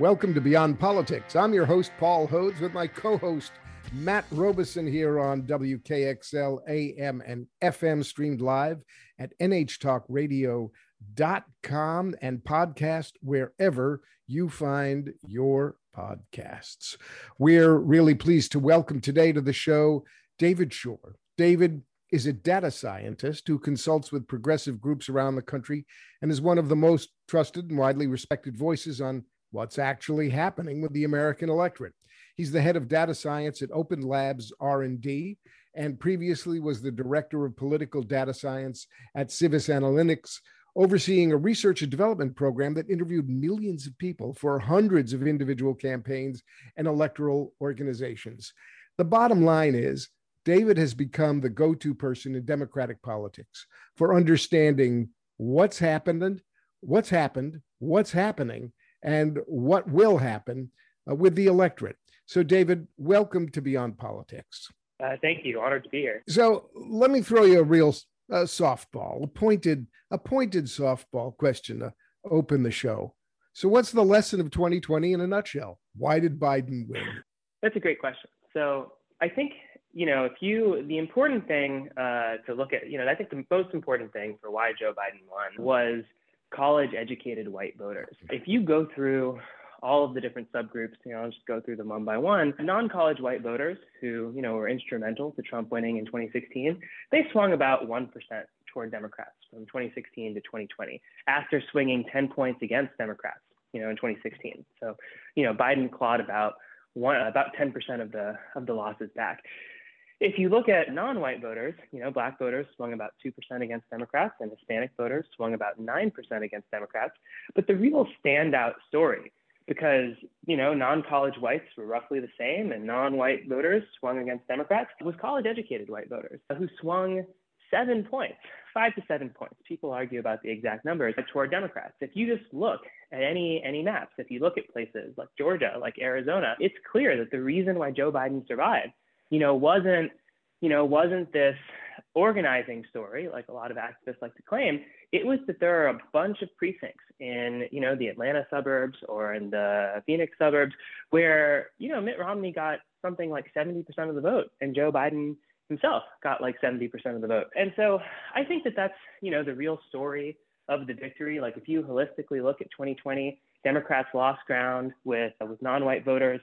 Welcome to Beyond Politics. I'm your host, Paul Hodes, with my co host, Matt Robison, here on WKXL AM and FM, streamed live at NHTalkRadio.com and podcast wherever you find your podcasts. We're really pleased to welcome today to the show David Shor. David is a data scientist who consults with progressive groups around the country and is one of the most trusted and widely respected voices on what's actually happening with the American electorate. He's the head of data science at Open Labs R&D and previously was the director of political data science at Civis Analytics, overseeing a research and development program that interviewed millions of people for hundreds of individual campaigns and electoral organizations. The bottom line is David has become the go to person in Democratic politics for understanding what's happened, what's happened, what's happening, and what will happen uh, with the electorate. So, David, welcome to Beyond Politics. Uh, thank you. Honored to be here. So, let me throw you a real uh, softball, a pointed, a pointed softball question to open the show. So, what's the lesson of 2020 in a nutshell? Why did Biden win? That's a great question. So, I think you know, if you, the important thing uh, to look at, you know, I think the most important thing for why Joe Biden won was college educated white voters. If you go through all of the different subgroups, you know, I'll just go through them one by one. Non-college white voters who, you know, were instrumental to Trump winning in 2016, they swung about 1% toward Democrats from 2016 to 2020 after swinging 10 points against Democrats, you know, in 2016. So, you know, Biden clawed about one, about 10% of the of the losses back. If you look at non-white voters, you know, black voters swung about 2% against Democrats and Hispanic voters swung about 9% against Democrats. But the real standout story, because, you know, non-college whites were roughly the same and non-white voters swung against Democrats, was college educated white voters who swung seven points, five to seven points. People argue about the exact numbers toward Democrats. If you just look at any any maps, if you look at places like Georgia, like Arizona, it's clear that the reason why Joe Biden survived you know, wasn't, you know, wasn't this organizing story like a lot of activists like to claim. It was that there are a bunch of precincts in, you know, the Atlanta suburbs or in the Phoenix suburbs where, you know, Mitt Romney got something like 70% of the vote and Joe Biden himself got like 70% of the vote. And so I think that that's, you know, the real story of the victory. Like if you holistically look at 2020, Democrats lost ground with with non-white voters.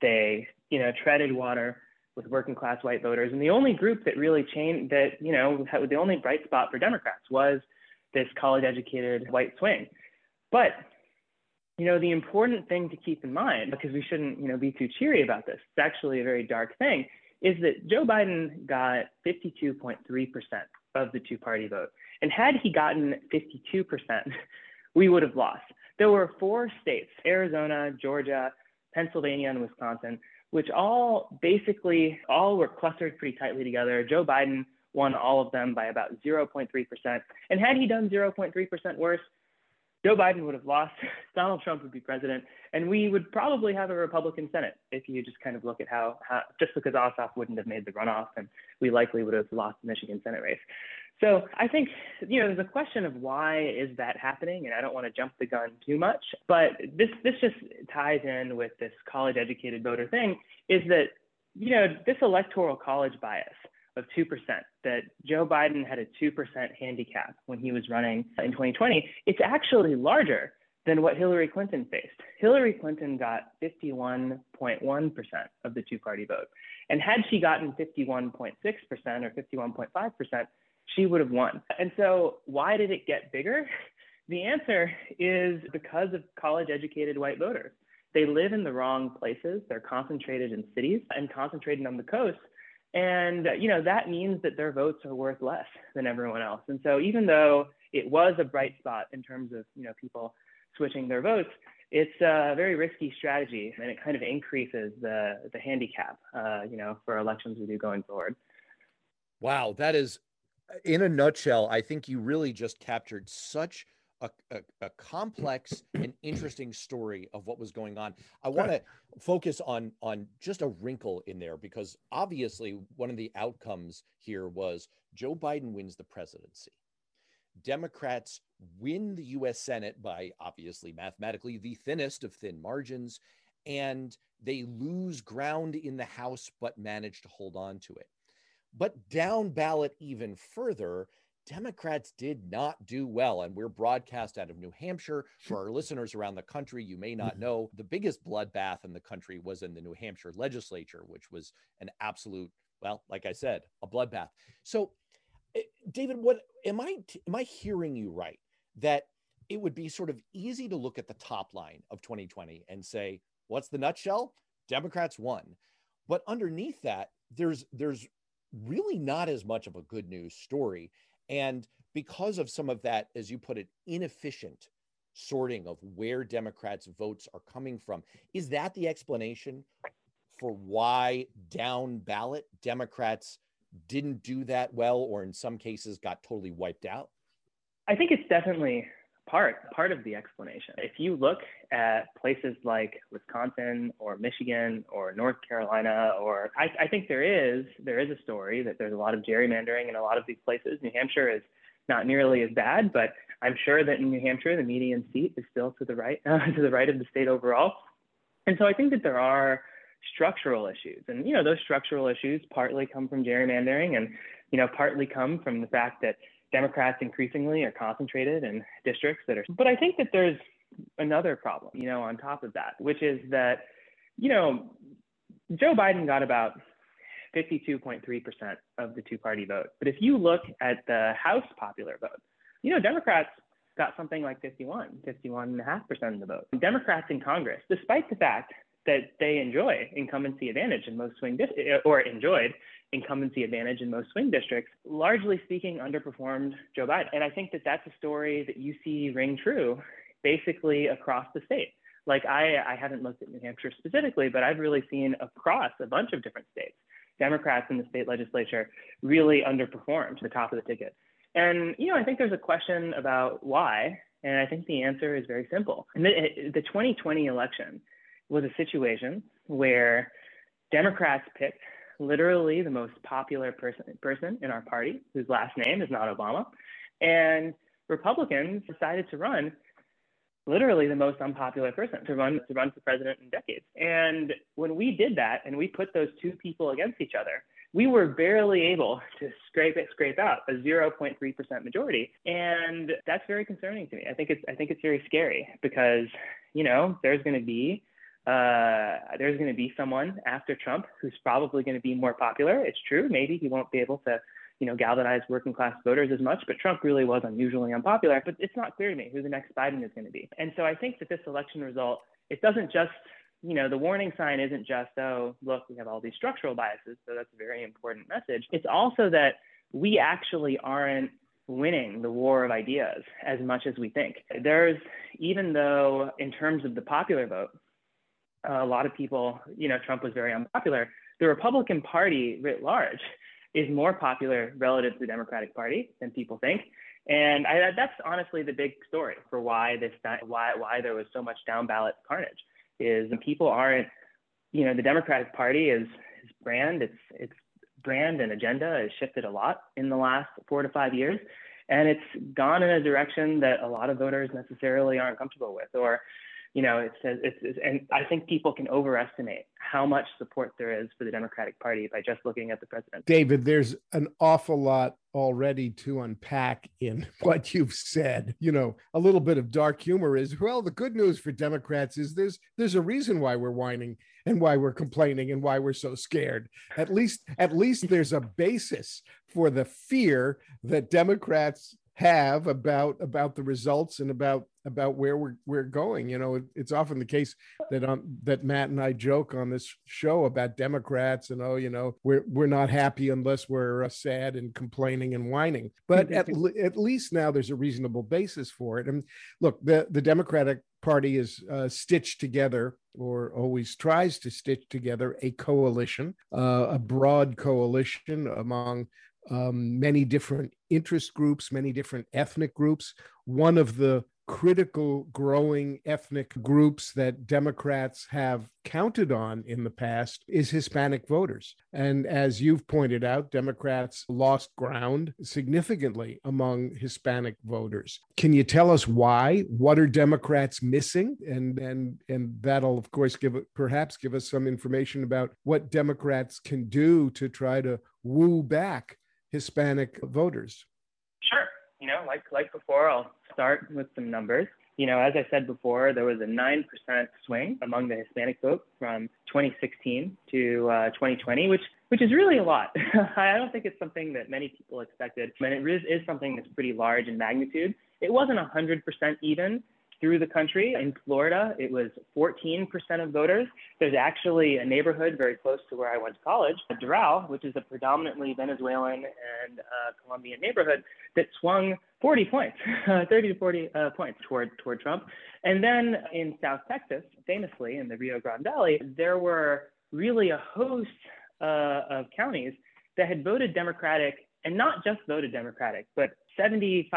They, you know, treaded water with working class white voters. And the only group that really changed that, you know, the only bright spot for Democrats was this college educated white swing. But, you know, the important thing to keep in mind, because we shouldn't, you know, be too cheery about this, it's actually a very dark thing, is that Joe Biden got 52.3% of the two party vote. And had he gotten 52%, we would have lost. There were four states, Arizona, Georgia, Pennsylvania, and Wisconsin, which all basically all were clustered pretty tightly together. Joe Biden won all of them by about 0.3%. And had he done 0.3% worse, Joe Biden would have lost, Donald Trump would be president, and we would probably have a Republican Senate if you just kind of look at how, how just because Ossoff wouldn't have made the runoff, and we likely would have lost the Michigan Senate race. So I think, you know, there's a question of why is that happening, and I don't want to jump the gun too much, but this this just ties in with this college educated voter thing, is that, you know, this electoral college bias of 2%, that Joe Biden had a 2% handicap when he was running in 2020, it's actually larger than what Hillary Clinton faced. Hillary Clinton got 51.1% of the two party vote. And had she gotten 51.6% or 51.5%, she would have won. And so, why did it get bigger? The answer is because of college educated white voters. They live in the wrong places. They're concentrated in cities and concentrated on the coast. And, you know, that means that their votes are worth less than everyone else. And so even though it was a bright spot in terms of, you know, people switching their votes, it's a very risky strategy and it kind of increases the, the handicap, uh, you know, for elections we do going forward. Wow, that is in a nutshell, I think you really just captured such a, a, a, complex and interesting story of what was going on. I want to focus on on just a wrinkle in there because obviously one of the outcomes here was Joe Biden wins the presidency. Democrats win the US Senate by obviously mathematically the thinnest of thin margins, and they lose ground in the House but manage to hold on to it. But down ballot even further, Democrats did not do well. And we're broadcast out of New Hampshire. For our listeners around the country, you may not know the biggest bloodbath in the country was in the New Hampshire legislature, which was an absolute, well, like I said, a bloodbath. So, eh, David, what am I am I hearing you right? That it would be sort of easy to look at the top line of 2020 and say, what's the nutshell? Democrats won. But underneath that, there's there's really not as much of a good news story. And because of some of that, as you put it, inefficient sorting of where Democrats' votes are coming from, is that the explanation for why down ballot Democrats didn't do that well, or in some cases got totally wiped out? I think it's definitely part part of the explanation. If you look at places like Wisconsin or Michigan or North Carolina, or I, I, think there is there is a story that there's a lot of gerrymandering in a lot of these places. New Hampshire is not nearly as bad, but I'm sure that in New Hampshire the median seat is still to the right uh, to the right of the state overall. And so I think that there are structural issues, and you know those structural issues partly come from gerrymandering, and you know partly come from the fact that Democrats increasingly are concentrated in districts that are, but I think that there's another problem, you know, on top of that, which is that, you know, Joe Biden got about 52.3% of the two party vote. But if you look at the House popular vote, you know, Democrats got something like 51, 51.5% of the vote. Democrats in Congress, despite the fact that they enjoy incumbency advantage in most swing dis- or enjoyed incumbency advantage in most swing districts, largely speaking, underperformed Joe Biden. And I think that that's a story that you see ring true basically across the state. Like I, I haven't looked at New Hampshire specifically, but I've really seen across a bunch of different states, Democrats in the state legislature really underperformed the top of the ticket. And, you know, I think there's a question about why. And I think the answer is very simple. The, the 2020 election was a situation where Democrats picked literally the most popular person, person in our party, whose last name is not Obama. And Republicans decided to run literally the most unpopular person to run to run for president in decades. And when we did that and we put those two people against each other, we were barely able to scrape it, scrape out a 0.3% majority. And that's very concerning to me. I think it's I think it's very scary because, you know, there's going to be uh, there's going to be someone after Trump who's probably going to be more popular. It's true. Maybe he won't be able to, you know, galvanize working class voters as much, but Trump really was unusually unpopular. But it's not clear to me who the next Biden is going to be. And so I think that this election result, it doesn't just, you know, the warning sign isn't just, oh, look, we have all these structural biases. So that's a very important message. It's also that we actually aren't winning the war of ideas as much as we think. There's, even though in terms of the popular vote, a lot of people, you know, Trump was very unpopular. The Republican Party writ large is more popular relative to the Democratic Party than people think. And I, that's honestly the big story for why this why why there was so much down ballot carnage is people aren't you know the Democratic Party is, is brand its its brand and agenda has shifted a lot in the last four to five years and it's gone in a direction that a lot of voters necessarily aren't comfortable with or you know, it says it's, it's, and I think people can overestimate how much support there is for the Democratic Party by just looking at the president. David, there's an awful lot already to unpack in what you've said. You know, a little bit of dark humor is well, the good news for Democrats is there's there's a reason why we're whining and why we're complaining and why we're so scared. At least at least there's a basis for the fear that Democrats have about about the results and about about where we're we're going. You know, it, it's often the case that um that Matt and I joke on this show about Democrats and oh, you know, we're we're not happy unless we're uh, sad and complaining and whining. But at at least now there's a reasonable basis for it. And look, the the Democratic Party is uh, stitched together or always tries to stitch together a coalition, uh, a broad coalition among um, many different interest groups, many different ethnic groups. One of the critical growing ethnic groups that Democrats have counted on in the past is Hispanic voters. And as you've pointed out, Democrats lost ground significantly among Hispanic voters. Can you tell us why? What are Democrats missing? And and and that'll of course give perhaps give us some information about what Democrats can do to try to woo back Hispanic voters. Sure. You know, like like before, I'll start with some numbers. You know, as I said before, there was a 9% swing among the Hispanic vote from 2016 to uh, 2020, which which is really a lot. I don't think it's something that many people expected, and it is something that's pretty large in magnitude. It wasn't 100% even, through the country. In Florida, it was 14% of voters. There's actually a neighborhood very close to where I went to college, Doral, which is a predominantly Venezuelan and uh, Colombian neighborhood, that swung 40 points, 30 to 40 uh, points toward toward Trump. And then in South Texas, famously in the Rio Grande Valley, there were really a host uh, of counties that had voted Democratic and not just voted Democratic, but 75%,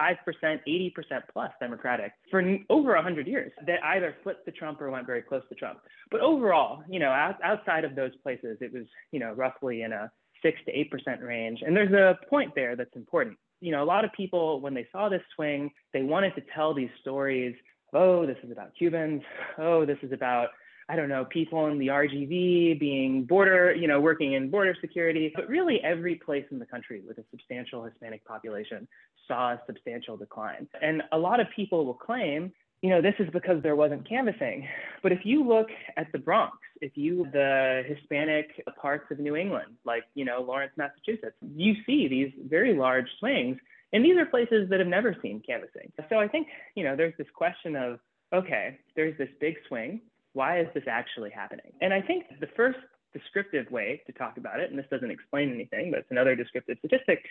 80% plus Democratic for over 100 years that either flipped to Trump or went very close to Trump. But overall, you know, outside of those places, it was, you know, roughly in a 6 to 8% range. And there's a point there that's important. You know, a lot of people, when they saw this swing, they wanted to tell these stories. Oh, this is about Cubans. Oh, this is about I don't know, people in the RGV being border, you know, working in border security, but really every place in the country with a substantial Hispanic population saw a substantial decline. And a lot of people will claim, you know, this is because there wasn't canvassing. But if you look at the Bronx, if you the Hispanic parts of New England, like, you know, Lawrence, Massachusetts, you see these very large swings. And these are places that have never seen canvassing. So I think, you know, there's this question of, okay, there's this big swing why is this actually happening? And I think the first descriptive way to talk about it, and this doesn't explain anything, but it's another descriptive statistic,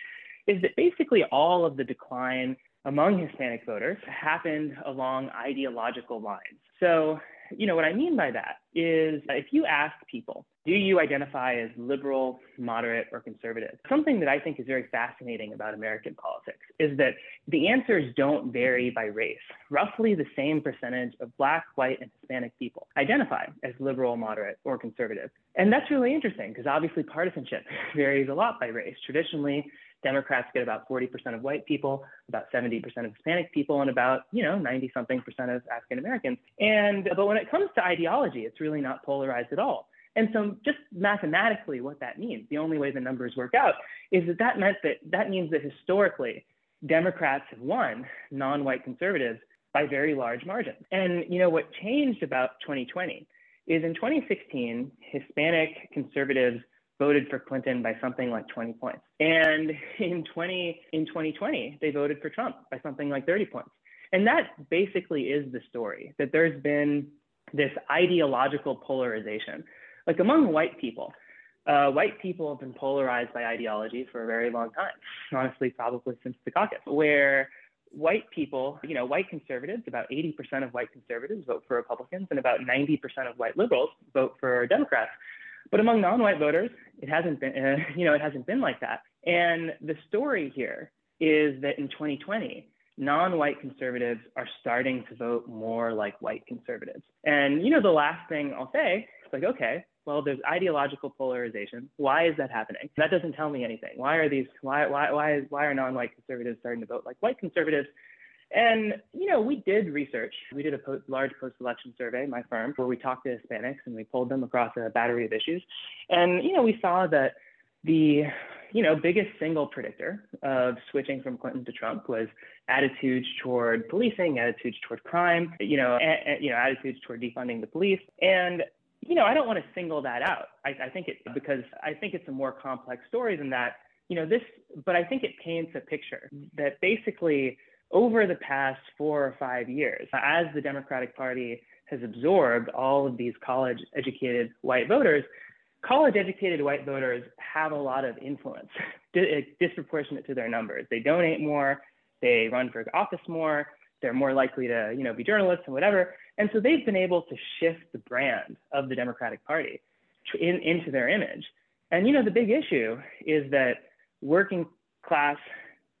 is that basically all of the decline among Hispanic voters happened along ideological lines. So you know, what I mean by that is if you ask people, do you identify as liberal, moderate, or conservative? Something that I think is very fascinating about American politics is that the answers don't vary by race. Roughly the same percentage of Black, white, and Hispanic people identify as liberal, moderate, or conservative. And that's really interesting because obviously partisanship varies a lot by race. Traditionally, Democrats get about 40% of white people, about 70% of Hispanic people, and about, you know, 90 something percent of African Americans. And, but when it comes to ideology, it's really not polarized at all. And so just mathematically what that means, the only way the numbers work out is that that meant that that means that historically Democrats have won non-white conservatives by very large margins. And you know what changed about 2020 is in 2016, Hispanic conservatives voted for Clinton by something like 20 points. And in 20 in 2020, they voted for Trump by something like 30 points. And that basically is the story that there's been this ideological polarization. Like among white people, uh, white people have been polarized by ideology for a very long time, honestly, probably since the caucus, where white people, you know, white conservatives, about 80% of white conservatives vote for Republicans, and about 90% of white liberals vote for Democrats. But among non-white voters, it hasn't been, uh, you know, it hasn't been like that. And the story here is that in 2020, non-white conservatives are starting to vote more like white conservatives. And you know, the last thing I'll say is like, okay, well, there's ideological polarization. Why is that happening? That doesn't tell me anything. Why are these? Why why why why are non-white conservatives starting to vote like white conservatives? And, you know, we did research. We did a post, large post-election survey, my firm, where we talked to Hispanics and we pulled them across a battery of issues. And, you know, we saw that the, you know, biggest single predictor of switching from Clinton to Trump was attitudes toward policing, attitudes toward crime, you know, a, a, you know, attitudes toward defunding the police. And, you know, I don't want to single that out. I, I think it because I think it's a more complex story than that. You know, this, but I think it paints a picture that basically over the past four or five years, as the Democratic Party has absorbed all of these college educated white voters, college educated white voters have a lot of influence, disproportionate to their numbers. They donate more, they run for office more, they're more likely to you know, be journalists and whatever. And so they've been able to shift the brand of the Democratic Party in, into their image. And you know, the big issue is that working class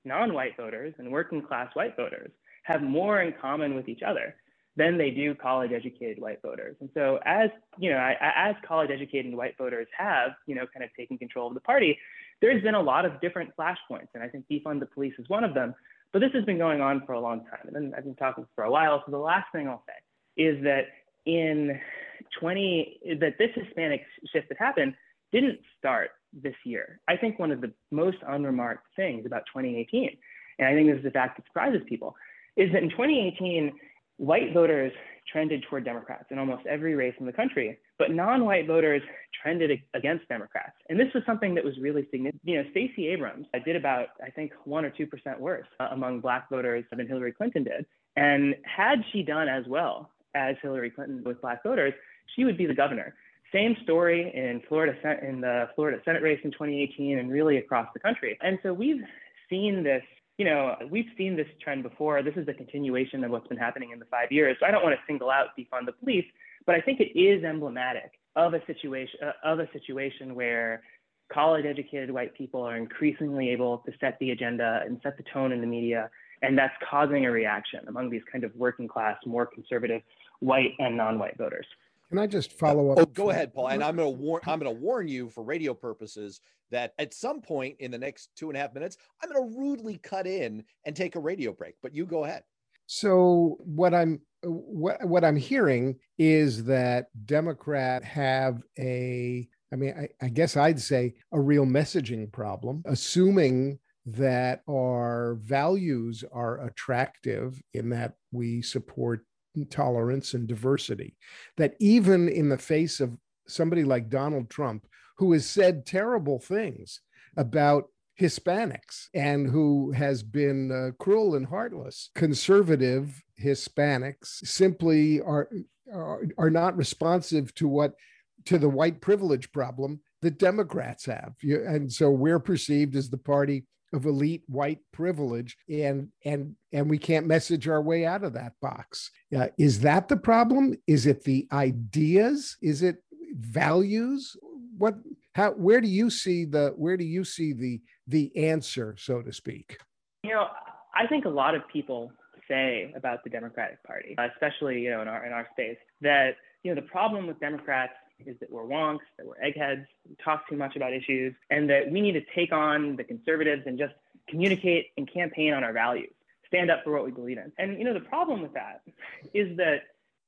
non-white voters and working class white voters have more in common with each other than they do college educated white voters. And so as, you know, as college educated white voters have, you know, kind of taken control of the party, there's been a lot of different flashpoints. And I think defund the police is one of them. But this has been going on for a long time. And I've been talking for a while. So the last thing I'll say is that in 20, that this Hispanic shift that happened didn't start this year. I think one of the most unremarked things about 2018, and I think this is the fact that surprises people, is that in 2018, white voters trended toward Democrats in almost every race in the country, but non-white voters trended against Democrats. And this was something that was really significant. You know, Stacey Abrams did about, I think, one or two percent worse uh, among black voters than Hillary Clinton did. And had she done as well as Hillary Clinton with black voters, she would be the governor. Same story in Florida in the Florida Senate race in 2018 and really across the country. And so we've seen this you know, we've seen this trend before. This is a continuation of what's been happening in the five years. So I don't want to single out defund the police, but I think it is emblematic of a situation of a situation where college educated white people are increasingly able to set the agenda and set the tone in the media and that's causing a reaction among these kind of working class more conservative white and non-white voters can I just follow up? Oh, go ahead, Paul. And I'm going to warn. I'm going to warn you for radio purposes that at some point in the next two and a half minutes, I'm going to rudely cut in and take a radio break. But you go ahead. So what I'm what what I'm hearing is that Democrat have a I mean I, I guess I'd say a real messaging problem, assuming that our values are attractive in that we support tolerance and diversity. That even in the face of somebody like Donald Trump, who has said terrible things about Hispanics and who has been uh, cruel and heartless, conservative Hispanics simply are, are are not responsive to what to the white privilege problem that Democrats have. And so we're perceived as the party of elite white privilege and and and we can't message our way out of that box. Uh, is that the problem? Is it the ideas? Is it values? What how where do you see the where do you see the the answer so to speak? You know i think a lot of people say about the democratic party especially you know in our in our space that you know the problem with democrats is that we're wonks, that we're eggheads, we talk too much about issues, and that we need to take on the conservatives and just communicate and campaign on our values, stand up for what we believe in. And you know, the problem with that is that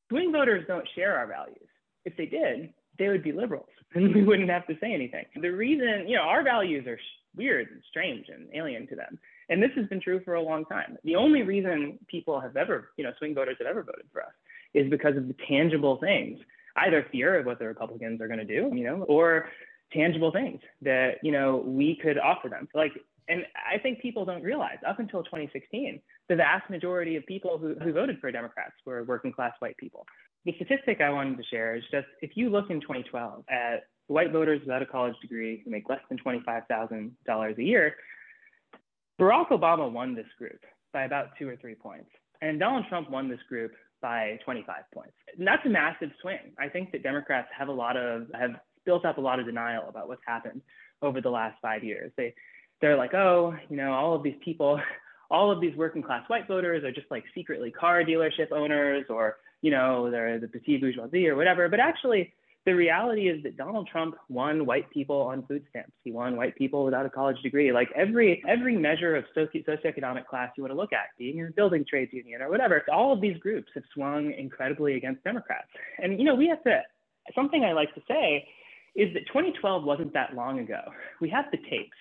swing voters don't share our values. If they did, they would be liberals and we wouldn't have to say anything. The reason, you know, our values are weird and strange and alien to them. And this has been true for a long time. The only reason people have ever, you know, swing voters have ever voted for us is because of the tangible things either fear of what the Republicans are going to do, you know, or tangible things that, you know, we could offer them. Like, and I think people don't realize up until 2016, the vast majority of people who, who voted for Democrats were working class white people. The statistic I wanted to share is just if you look in 2012 at white voters without a college degree who make less than $25,000 a year, Barack Obama won this group by about two or three points. And Donald Trump won this group by 25 points. And that's a massive swing. I think that Democrats have a lot of have built up a lot of denial about what's happened over the last five years. They they're like, oh, you know, all of these people, all of these working class white voters are just like secretly car dealership owners or, you know, they're the petit bourgeoisie or whatever. But actually, the reality is that Donald Trump won white people on food stamps. He won white people without a college degree. Like every every measure of socio- socioeconomic class you want to look at, being in a building trades union or whatever, all of these groups have swung incredibly against Democrats. And you know, we have to. Something I like to say is that 2012 wasn't that long ago. We have the tapes.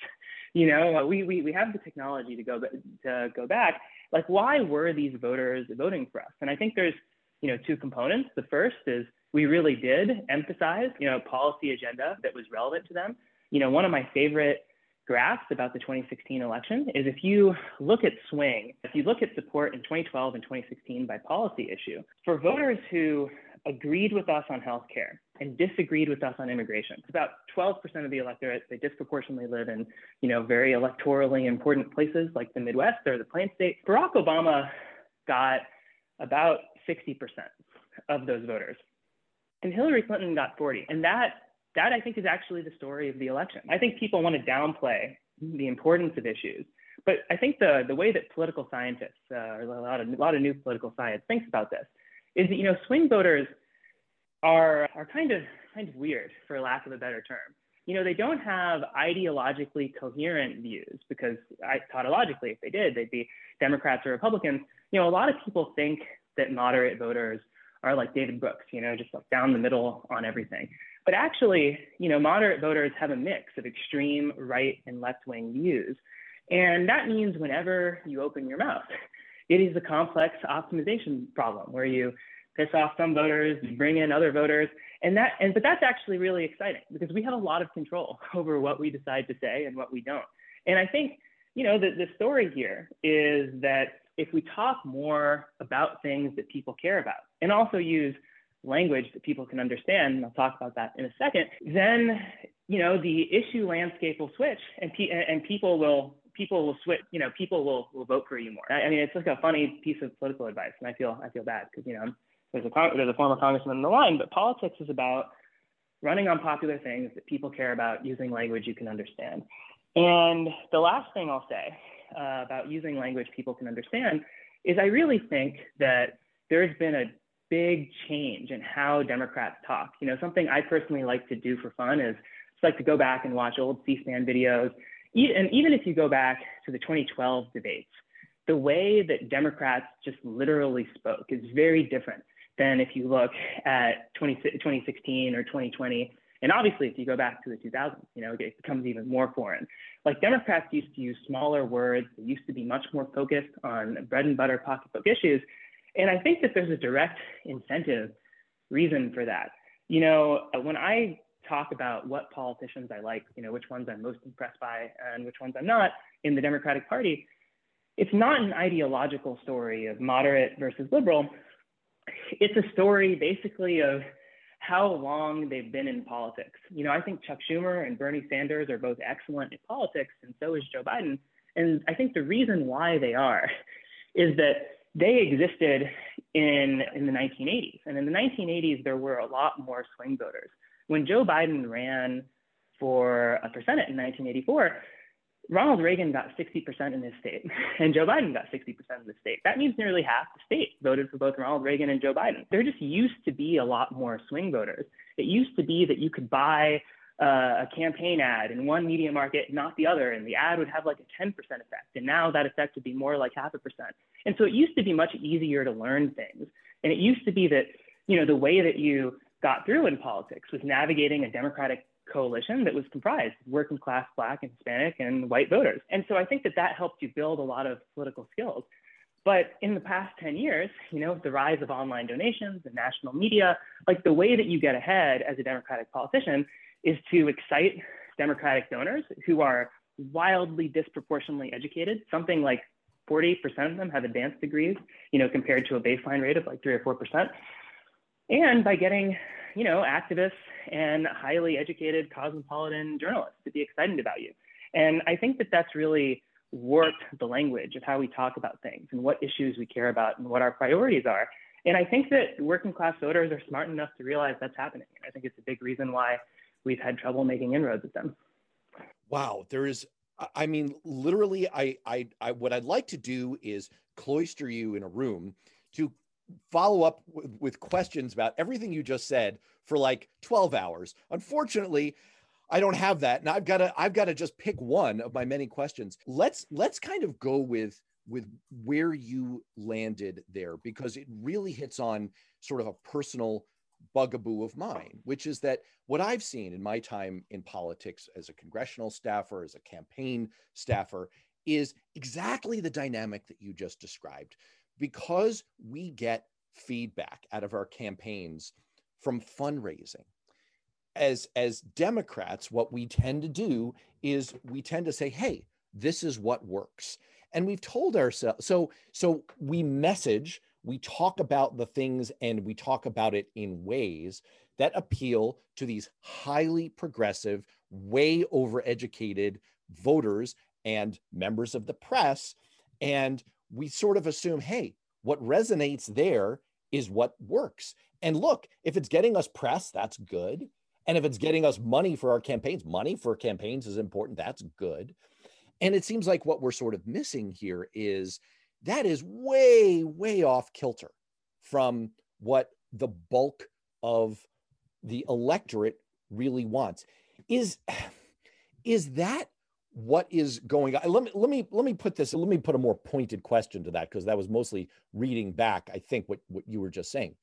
You know, we we we have the technology to go to go back. Like, why were these voters voting for us? And I think there's you know two components. The first is we really did emphasize, you know, policy agenda that was relevant to them. You know, one of my favorite graphs about the 2016 election is if you look at swing, if you look at support in 2012 and 2016 by policy issue, for voters who agreed with us on healthcare and disagreed with us on immigration. It's about 12% of the electorate. They disproportionately live in, you know, very electorally important places like the Midwest or the Plain State. Barack Obama got about 60% of those voters and Hillary Clinton got 40. And that that I think is actually the story of the election. I think people want to downplay the importance of issues But I think the, the way that political scientists, uh, or a lot, of, a lot of new political science thinks about this is that, you know, swing voters are, are kind, of, kind of weird, for lack of a better term. You know, they don't have ideologically coherent views because I, tautologically, if they did, they'd be Democrats or Republicans. You know, a lot of people think that moderate voters are like David Brooks, you know, just like down the middle on everything. But actually, you know, moderate voters have a mix of extreme right and left wing views. And that means whenever you open your mouth, it is a complex optimization problem where you piss off some voters, bring in other voters, and that and but that's actually really exciting because we have a lot of control over what we decide to say and what we don't. And I think, you know, the, the story here is that if we talk more about things that people care about and also use language that people can understand, and I'll talk about that in a second, then you know the issue landscape will switch and, pe- and people will people will switch, you know, people will, will vote for you more. I, I mean, it's like a funny piece of political advice, and I feel I feel bad because you know there's a there's a former congressman in the line, but politics is about running on popular things that people care about, using language you can understand. And the last thing I'll say uh, about using language people can understand is I really think that there's been a big change in how Democrats talk. You know, something I personally like to do for fun is just like to go back and watch old C-SPAN videos and even if you go back to the 2012 debates, the way that Democrats just literally spoke is very different than if you look at 20, 2016 or 2020. And obviously, if you go back to the 2000s, you know, it becomes even more foreign. Like Democrats used to use smaller words. They used to be much more focused on bread and butter pocketbook issues. And I think that there's a direct incentive reason for that. You know, uh, when I talk about what politicians I like, you know, which ones I'm most impressed by and which ones I'm not in the Democratic Party, it's not an ideological story of moderate versus liberal. It's a story basically of how long they've been in politics. You know, I think Chuck Schumer and Bernie Sanders are both excellent in politics, and so is Joe Biden. And I think the reason why they are is that they existed in, in the 1980s. And in the 1980s, there were a lot more swing voters when Joe Biden ran for, uh, for Senate in 1984, Ronald Reagan got 60% in his state, and Joe Biden got 60% in the state. That means nearly half the state voted for both Ronald Reagan and Joe Biden. There just used to be a lot more swing voters. It used to be that you could buy uh, a campaign ad in one media market, not the other, and the ad would have like a 10% effect. And now that effect would be more like half a percent. And so it used to be much easier to learn things. And it used to be that, you know, the way that you got through in politics was navigating a Democratic coalition that was comprised of working class Black and Hispanic and white voters. And so I think that that helped you build a lot of political skills. But in the past 10 years, you know, the rise of online donations and national media, like the way that you get ahead as a Democratic politician is to excite Democratic donors who are wildly disproportionately educated. Something like 48% of them have advanced degrees, you know, compared to a baseline rate of like three or 4% and by getting you know activists and highly educated cosmopolitan journalists to be excited about you. And i think that that's really warped the language of how we talk about things and what issues we care about and what our priorities are. And i think that working class voters are smart enough to realize that's happening. And i think it's a big reason why we've had trouble making inroads with them. Wow. There is i mean literally i i, I what i'd like to do is cloister you in a room to follow up with, questions about everything you just said for like 12 hours. Unfortunately, I don't have that. And I've got to I've got to just pick one of my many questions. Let's let's kind of go with with where you landed there because it really hits on sort of a personal bugaboo of mine, which is that what I've seen in my time in politics as a congressional staffer, as a campaign staffer, is exactly the dynamic that you just described because we get feedback out of our campaigns from fundraising. As as democrats what we tend to do is we tend to say hey this is what works. And we've told ourselves so so we message we talk about the things and we talk about it in ways that appeal to these highly progressive way overeducated voters and members of the press. And we sort of assume, hey, what resonates there is what works. And look, if it's getting us press, that's good. And if it's getting us money for our campaigns, money for campaigns is important, that's good. And it seems like what we're sort of missing here is that is way, way off kilter from what the bulk of the electorate really wants. Is is that what is going on? Let me let me let me put this. Let me put a more pointed question to that because that was mostly reading back. I think what what you were just saying.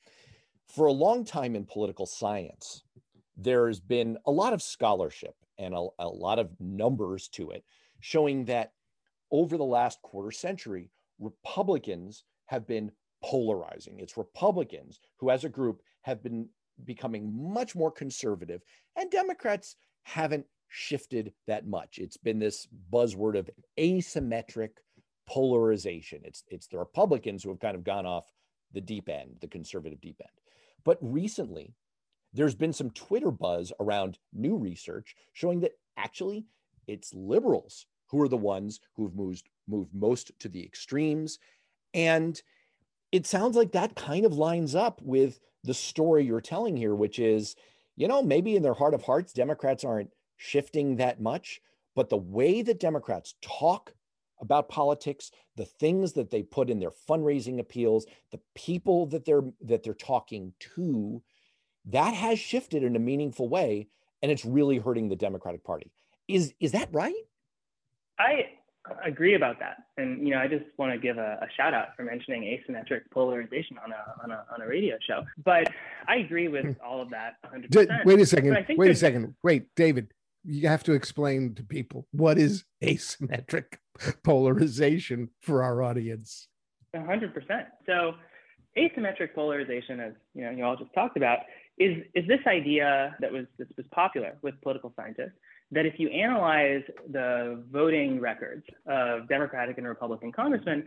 For a long time in political science, there's been a lot of scholarship and a, a lot of numbers to it showing that over the last quarter century, Republicans have been polarizing. It's Republicans who, as a group, have been becoming much more conservative, and Democrats haven't shifted that much. It's been this buzzword of asymmetric polarization. It's it's the Republicans who have kind of gone off the deep end, the conservative deep end. But recently, there's been some Twitter buzz around new research showing that actually it's liberals who are the ones who've moved moved most to the extremes and it sounds like that kind of lines up with the story you're telling here which is you know maybe in their heart of hearts democrats aren't shifting that much but the way that democrats talk about politics the things that they put in their fundraising appeals the people that they're that they're talking to that has shifted in a meaningful way and it's really hurting the democratic party is is that right I agree about that. And, you know, I just want to give a, a, shout out for mentioning asymmetric polarization on a, on a, on a radio show. But I agree with hmm. all of that 100%. Wait a second. Wait a second. Wait, David, you have to explain to people what is asymmetric polarization for our audience. 100%. So asymmetric polarization, as you know, you all just talked about, is, is this idea that was, this was popular with political scientists that if you analyze the voting records of Democratic and Republican congressmen,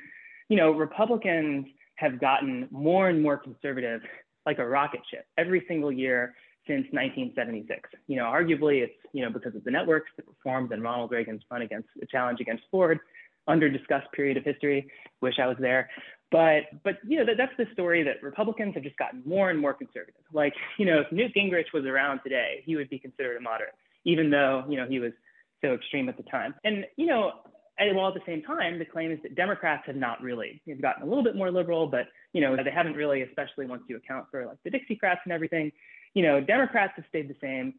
you know, Republicans have gotten more and more conservative like a rocket ship every single year since 1976. You know, arguably it's, you know, because of the networks that were formed and Ronald Reagan's run against the challenge against Ford, under discussed period of history. Wish I was there. But but you know that, that's the story that Republicans have just gotten more and more conservative. Like you know if Newt Gingrich was around today, he would be considered a moderate even though you know he was so extreme at the time. And you know, and while at the same time, the claim is that Democrats have not really have gotten a little bit more liberal, but you know they haven't really, especially once you account for like the Dixiecrats and everything. You know, Democrats have stayed the same.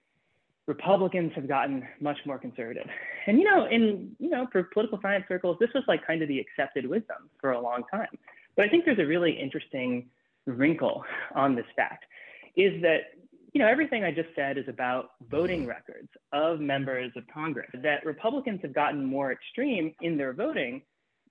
Republicans have gotten much more conservative. And you know, in you know, for political science circles, this was like kind of the accepted wisdom for a long time. But I think there's a really interesting wrinkle on this fact is that you know, everything I just said is about voting records of members of Congress, that Republicans have gotten more extreme in their voting,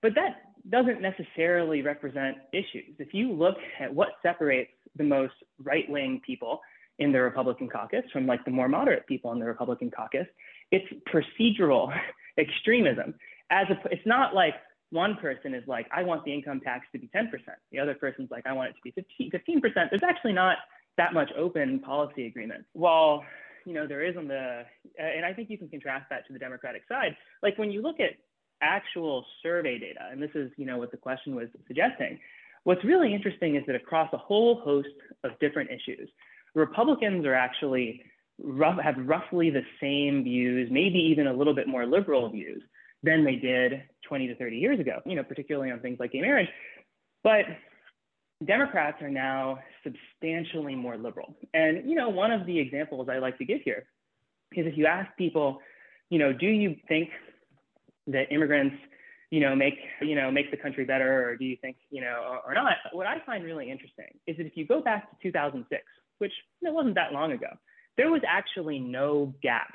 but that doesn't necessarily represent issues. If you look at what separates the most right wing people in the Republican caucus from like the more moderate people in the Republican caucus, it's procedural extremism. As a, it's not like one person is like, I want the income tax to be 10%. The other person's like, I want it to be 15, 15%. There's actually not that much open policy agreement. While you know there is on the, and I think you can contrast that to the Democratic side. Like when you look at actual survey data, and this is you know what the question was suggesting. What's really interesting is that across a whole host of different issues, Republicans are actually rough, have roughly the same views, maybe even a little bit more liberal views than they did 20 to 30 years ago. You know, particularly on things like gay marriage. But Democrats are now substantially more liberal. And, you know, one of the examples I like to give here is if you ask people, you know, do you think that immigrants, you know, make, you know, make the country better or do you think, you know, or, or not? What I find really interesting is that if you go back to 2006, which know, wasn't that long ago, there was actually no gap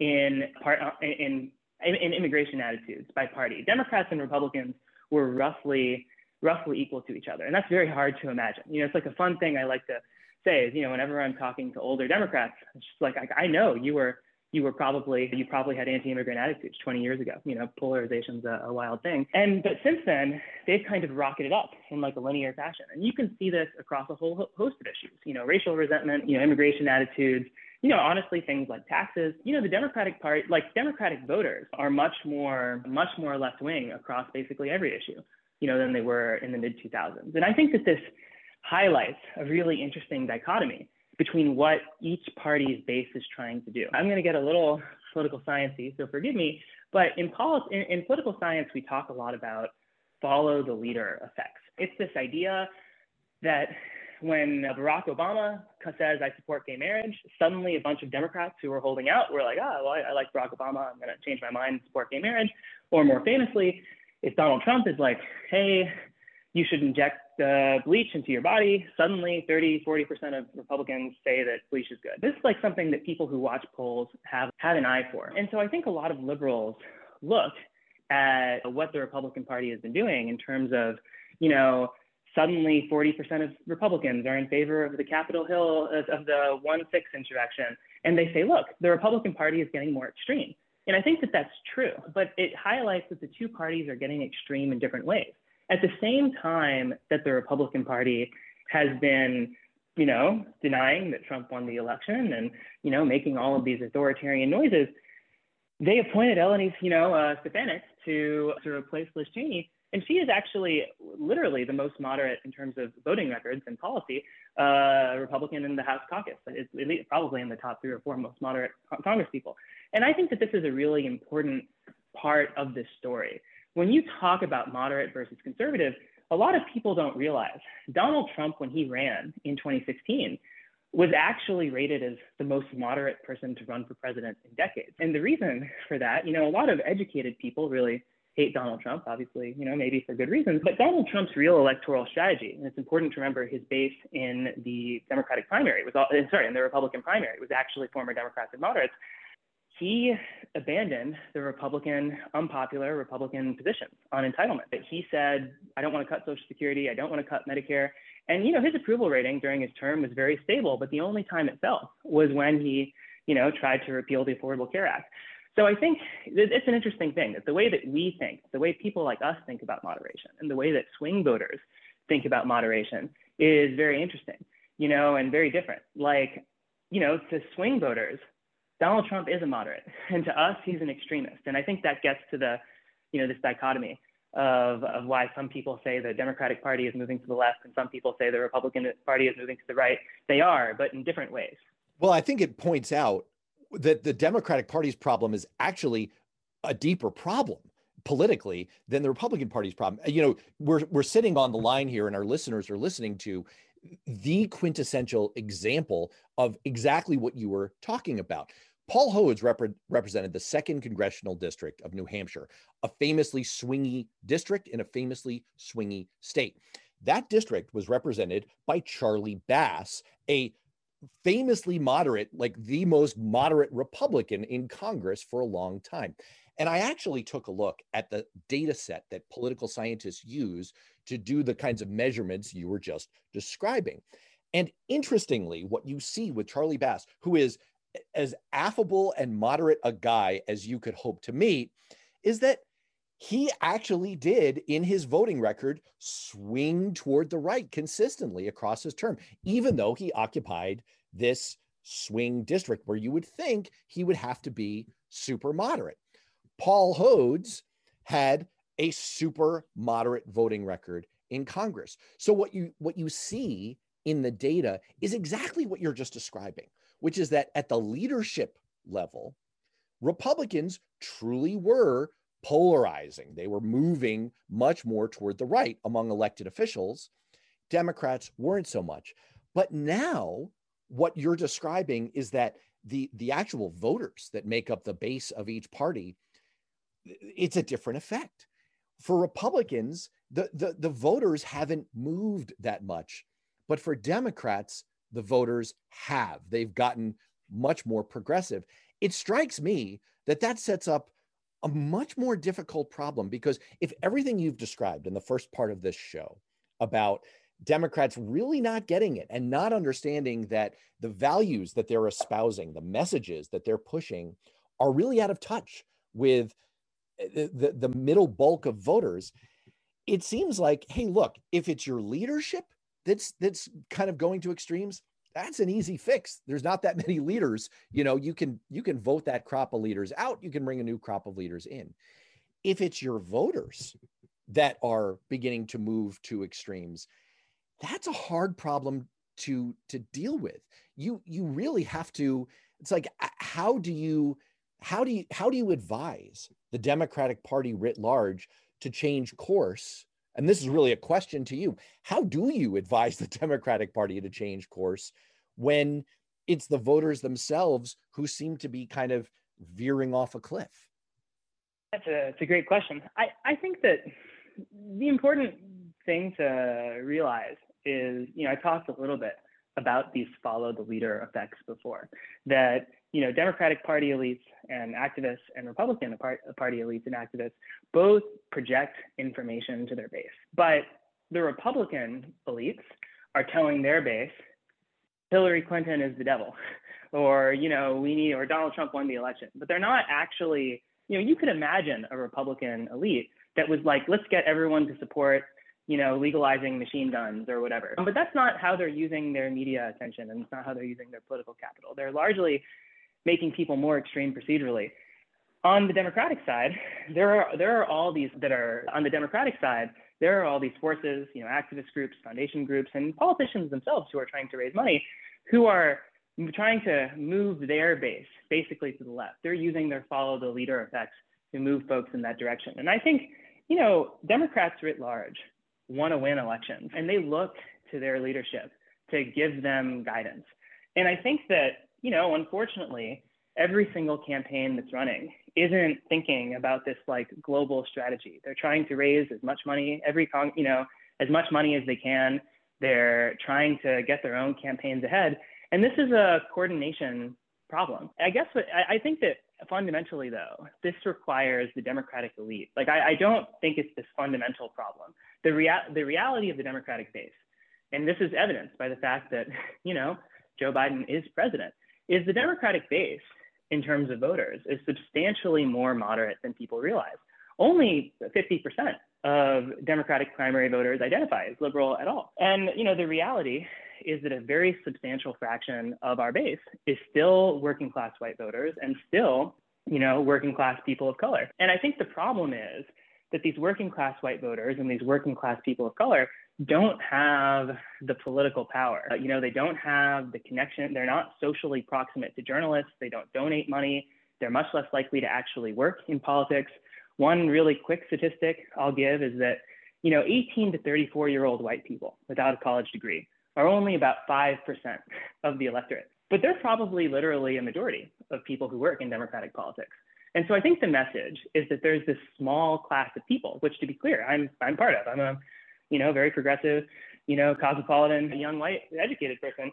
in part in, in, in immigration attitudes by party. Democrats and Republicans were roughly roughly equal to each other. And that's very hard to imagine. You know, it's like a fun thing I like to say is, you know, whenever I'm talking to older Democrats, it's just like, I, I know you were, you were probably, you probably had anti-immigrant attitudes 20 years ago. You know, polarization's a, a wild thing. And, but since then, they've kind of rocketed up in like a linear fashion. And you can see this across a whole host of issues, you know, racial resentment, you know, immigration attitudes, you know, honestly, things like taxes, you know, the Democratic Party, like Democratic voters are much more, much more left wing across basically every issue you know, than they were in the mid 2000s. And I think that this highlights a really interesting dichotomy between what each party's base is trying to do. I'm going to get a little political sciencey, so forgive me, But in, poli- in, in political science, we talk a lot about follow the leader effects. It's this idea that when Barack Obama says, I support gay marriage, suddenly a bunch of Democrats who were holding out were like, ah, well, I, I like Barack Obama. I'm going to change my mind and support gay marriage. Or more famously, if Donald Trump is like, hey, you should inject uh, bleach into your body, suddenly 30, 40% of Republicans say that bleach is good. This is like something that people who watch polls have, had an eye for. And so I think a lot of liberals look at what the Republican Party has been doing in terms of, you know, suddenly 40% of Republicans are in favor of the Capitol Hill, of the 1 6 insurrection. And they say, look, the Republican Party is getting more extreme. And I think that that's true, but it highlights that the two parties are getting extreme in different ways. At the same time that the Republican Party has been, you know, denying that Trump won the election and, you know, making all of these authoritarian noises, they appointed Eleni, you know, uh, Stefanik to, to replace Liz Cheney. And she is actually literally the most moderate in terms of voting records and policy uh, Republican in the House caucus. It's probably in the top three or four most moderate Congress people. And I think that this is a really important part of this story. When you talk about moderate versus conservative, a lot of people don't realize Donald Trump, when he ran in 2016, was actually rated as the most moderate person to run for president in decades. And the reason for that, you know, a lot of educated people really hate Donald Trump, obviously, you know, maybe for good reasons. But Donald Trump's real electoral strategy, and it's important to remember his base in the Democratic primary was all, sorry, in the Republican primary was actually former Democrats and moderates. He abandoned the Republican, unpopular Republican positions on entitlement. He said, I don't want to cut Social Security, I don't want to cut Medicare. And you know, his approval rating during his term was very stable, but the only time it fell was when he, you know, tried to repeal the Affordable Care Act. So I think it's an interesting thing that the way that we think, the way people like us think about moderation, and the way that swing voters think about moderation is very interesting, you know, and very different. Like, you know, to swing voters, Donald Trump is a moderate, and to us, he's an extremist. And I think that gets to the, you know, this dichotomy of, of why some people say the Democratic Party is moving to the left and some people say the Republican Party is moving to the right. They are, but in different ways. Well, I think it points out that the Democratic Party's problem is actually a deeper problem politically than the Republican Party's problem. You know, we're we're sitting on the line here, and our listeners are listening to the quintessential example of exactly what you were talking about. Paul Hodes rep- represented the second congressional district of New Hampshire, a famously swingy district in a famously swingy state. That district was represented by Charlie Bass, a famously moderate, like the most moderate Republican in Congress for a long time. And I actually took a look at the data set that political scientists use to do the kinds of measurements you were just describing. And interestingly, what you see with Charlie Bass, who is as affable and moderate a guy as you could hope to meet, is that he actually did in his voting record swing toward the right consistently across his term, even though he occupied this swing district where you would think he would have to be super moderate. Paul Hodes had a super moderate voting record in Congress. So what you what you see in the data is exactly what you're just describing, which is that at the leadership level, Republicans truly were polarizing. They were moving much more toward the right among elected officials. Democrats weren't so much. But now, what you're describing is that the, the actual voters that make up the base of each party, it's a different effect. For Republicans, the, the, the voters haven't moved that much. But for Democrats, the voters have. They've gotten much more progressive. It strikes me that that sets up a much more difficult problem because if everything you've described in the first part of this show about Democrats really not getting it and not understanding that the values that they're espousing, the messages that they're pushing are really out of touch with eh, the, the middle bulk of voters, it seems like, hey, look, if it's your leadership that's that's kind of going to extremes, that's an easy fix there's not that many leaders you know you can you can vote that crop of leaders out you can bring a new crop of leaders in if it's your voters that are beginning to move to extremes that's a hard problem to to deal with you you really have to it's like uh, how do you how do you how do you advise the Democratic Party writ large to change course? And this is really a question to you. How do you advise the Democratic Party to change course when it's the voters themselves who seem to be kind of veering off a cliff? That's a, a great question. I, I think that the important thing to realize is, you know, I talked a little bit about these follow the leader effects before, that, you know, Democratic Party elites and activists and Republican Party elites and activists both project information to their base. But the Republican elites are telling their base, Hillary Clinton is the devil, or, you know, we need, or Donald Trump won the election. But they're not actually, you know, you could imagine a Republican elite that was like, let's get everyone to support you know, legalizing machine guns or whatever. But that's not how they're using their media attention and it's not how they're using their political capital. They're largely making people more extreme procedurally. On the Democratic side, there are there are all these that are on the Democratic side, there are all these forces, you know, activist groups, foundation groups, and politicians themselves who are trying to raise money, who are trying to move their base basically to the left. They're using their follow the leader effects to move folks in that direction. And I think, you know, Democrats writ large want to win elections and they look to their leadership to give them guidance. And I think that, you know, unfortunately, every single campaign that's running isn't thinking about this like global strategy. They're trying to raise as much money, every, con- you know, as much money as they can. They're trying to get their own campaigns ahead. And this is a coordination problem. I guess what I, I think that fundamentally though, this requires the Democratic elite. Like I, I don't think it's this fundamental problem the, rea- the reality of the Democratic base, and this is evidenced by the fact that, you know, Joe Biden is president, is the Democratic base in terms of voters is substantially more moderate than people realize. Only 50% of Democratic primary voters identify as liberal at all. And, you know, the reality is that a very substantial fraction of our base is still working class white voters and still, you know, working class people of color. And I think the problem is that these working class white voters and these working class people of color don't have the political power. Uh, you know, they don't have the connection. They're not socially proximate to journalists. They don't donate money. They're much less likely to actually work in politics. One really quick statistic I'll give is that, you know, 18 to 34 year old white people without a college degree are only about 5% of the electorate. But they're probably literally a majority of people who work in democratic politics. And so I think the message is that there's this small class of people, which to be clear, I'm, I'm part of. I'm a, you know, very progressive, you know, cosmopolitan, young, white, educated person.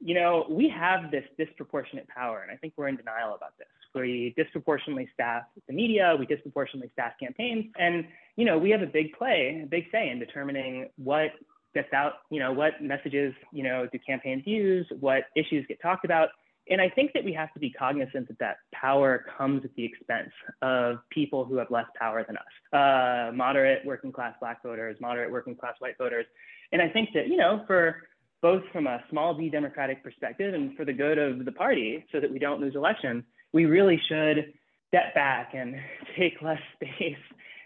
You know, we have this disproportionate power, and I think we're in denial about this. We disproportionately staff the media, we disproportionately staff campaigns, and you know, we have a big play, a big say in determining what gets out, you know, what messages, you know, do campaigns use, what issues get talked about, and I think that we have to be cognizant that that power comes at the expense of people who have less power than us, uh, moderate working class black voters, moderate working class white voters. And I think that, you know, for both from a small d democratic perspective and for the good of the party so that we don't lose elections, we really should step back and take less space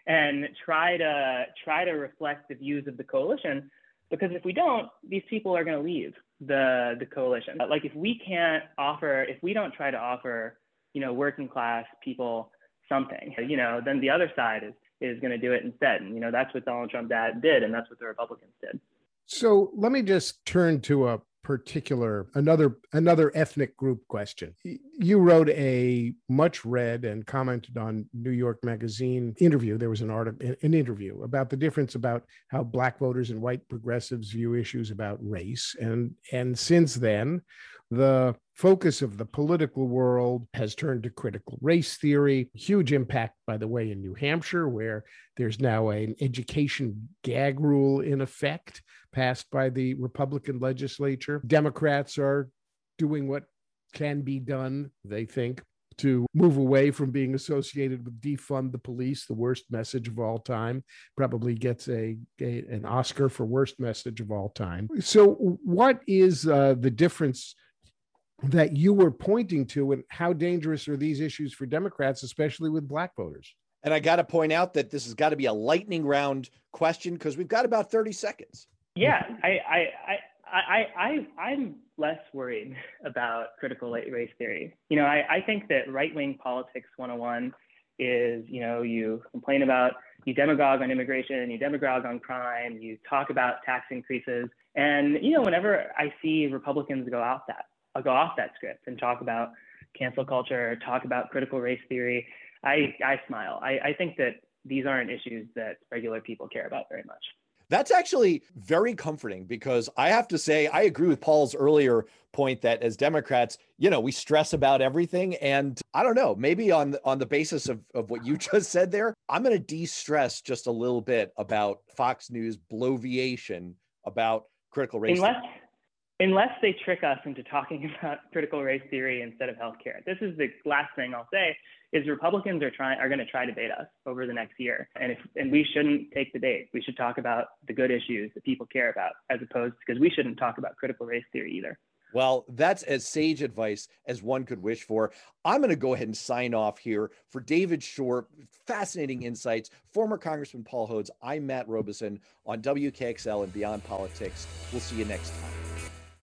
and try to try to reflect the views of the coalition. Because if we don't, these people are going to leave the the coalition. Like if we can't offer, if we don't try to offer, you know, working class people something, you know, then the other side is is going to do it instead. And you know, that's what Donald Trump did, and that's what the Republicans did. So let me just turn to a particular another another ethnic group question. You wrote a much read and commented on new york magazine interview. There was an article an interview about the difference about how black voters and white progressives view issues about race. And and since then the focus of the political world has turned to critical race theory. Huge impact, by the way, in New Hampshire, where there's now an education gag rule in effect passed by the Republican legislature. Democrats are doing what can be done, they think, to move away from being associated with defund the police, the worst message of all time. Probably gets a, a an Oscar for worst message of all time. So, what is uh, the difference that you were pointing to and how dangerous are these issues for Democrats, especially with black voters? And I got to point out that this has got to be a lightning round question because we've got about 30 seconds. Yeah, I, I, I, I, I, I'm less worried about critical race theory. You know, I, I think that right wing politics 101 is, you know, you complain about, you demagogue on immigration, you demagogue on crime, you talk about tax increases. And, you know, whenever I see Republicans go off that, I'll go off that script and talk about cancel culture, talk about critical race theory, I, I smile. I, I think that these aren't issues that regular people care about very much. That's actually very comforting because I have to say, I agree with Paul's earlier point that as Democrats, you know, we stress about everything. And I don't know, maybe on the, on the basis of, of what you just said there, I'm going to de-stress just a little bit about Fox News bloviation about critical race. Unless, unless they trick us into talking about critical race theory instead of healthcare. This is the last thing I'll say is Republicans are trying are going to try to bait us over the next year, and if and we shouldn't take the bait. We should talk about the good issues that people care about, as opposed to because we shouldn't talk about critical race theory either. Well, that's as sage advice as one could wish for. I'm going to go ahead and sign off here for David Shor. Fascinating insights. Former Congressman Paul Hodes. I'm Matt Robison on WKXL and Beyond Politics. We'll see you next time.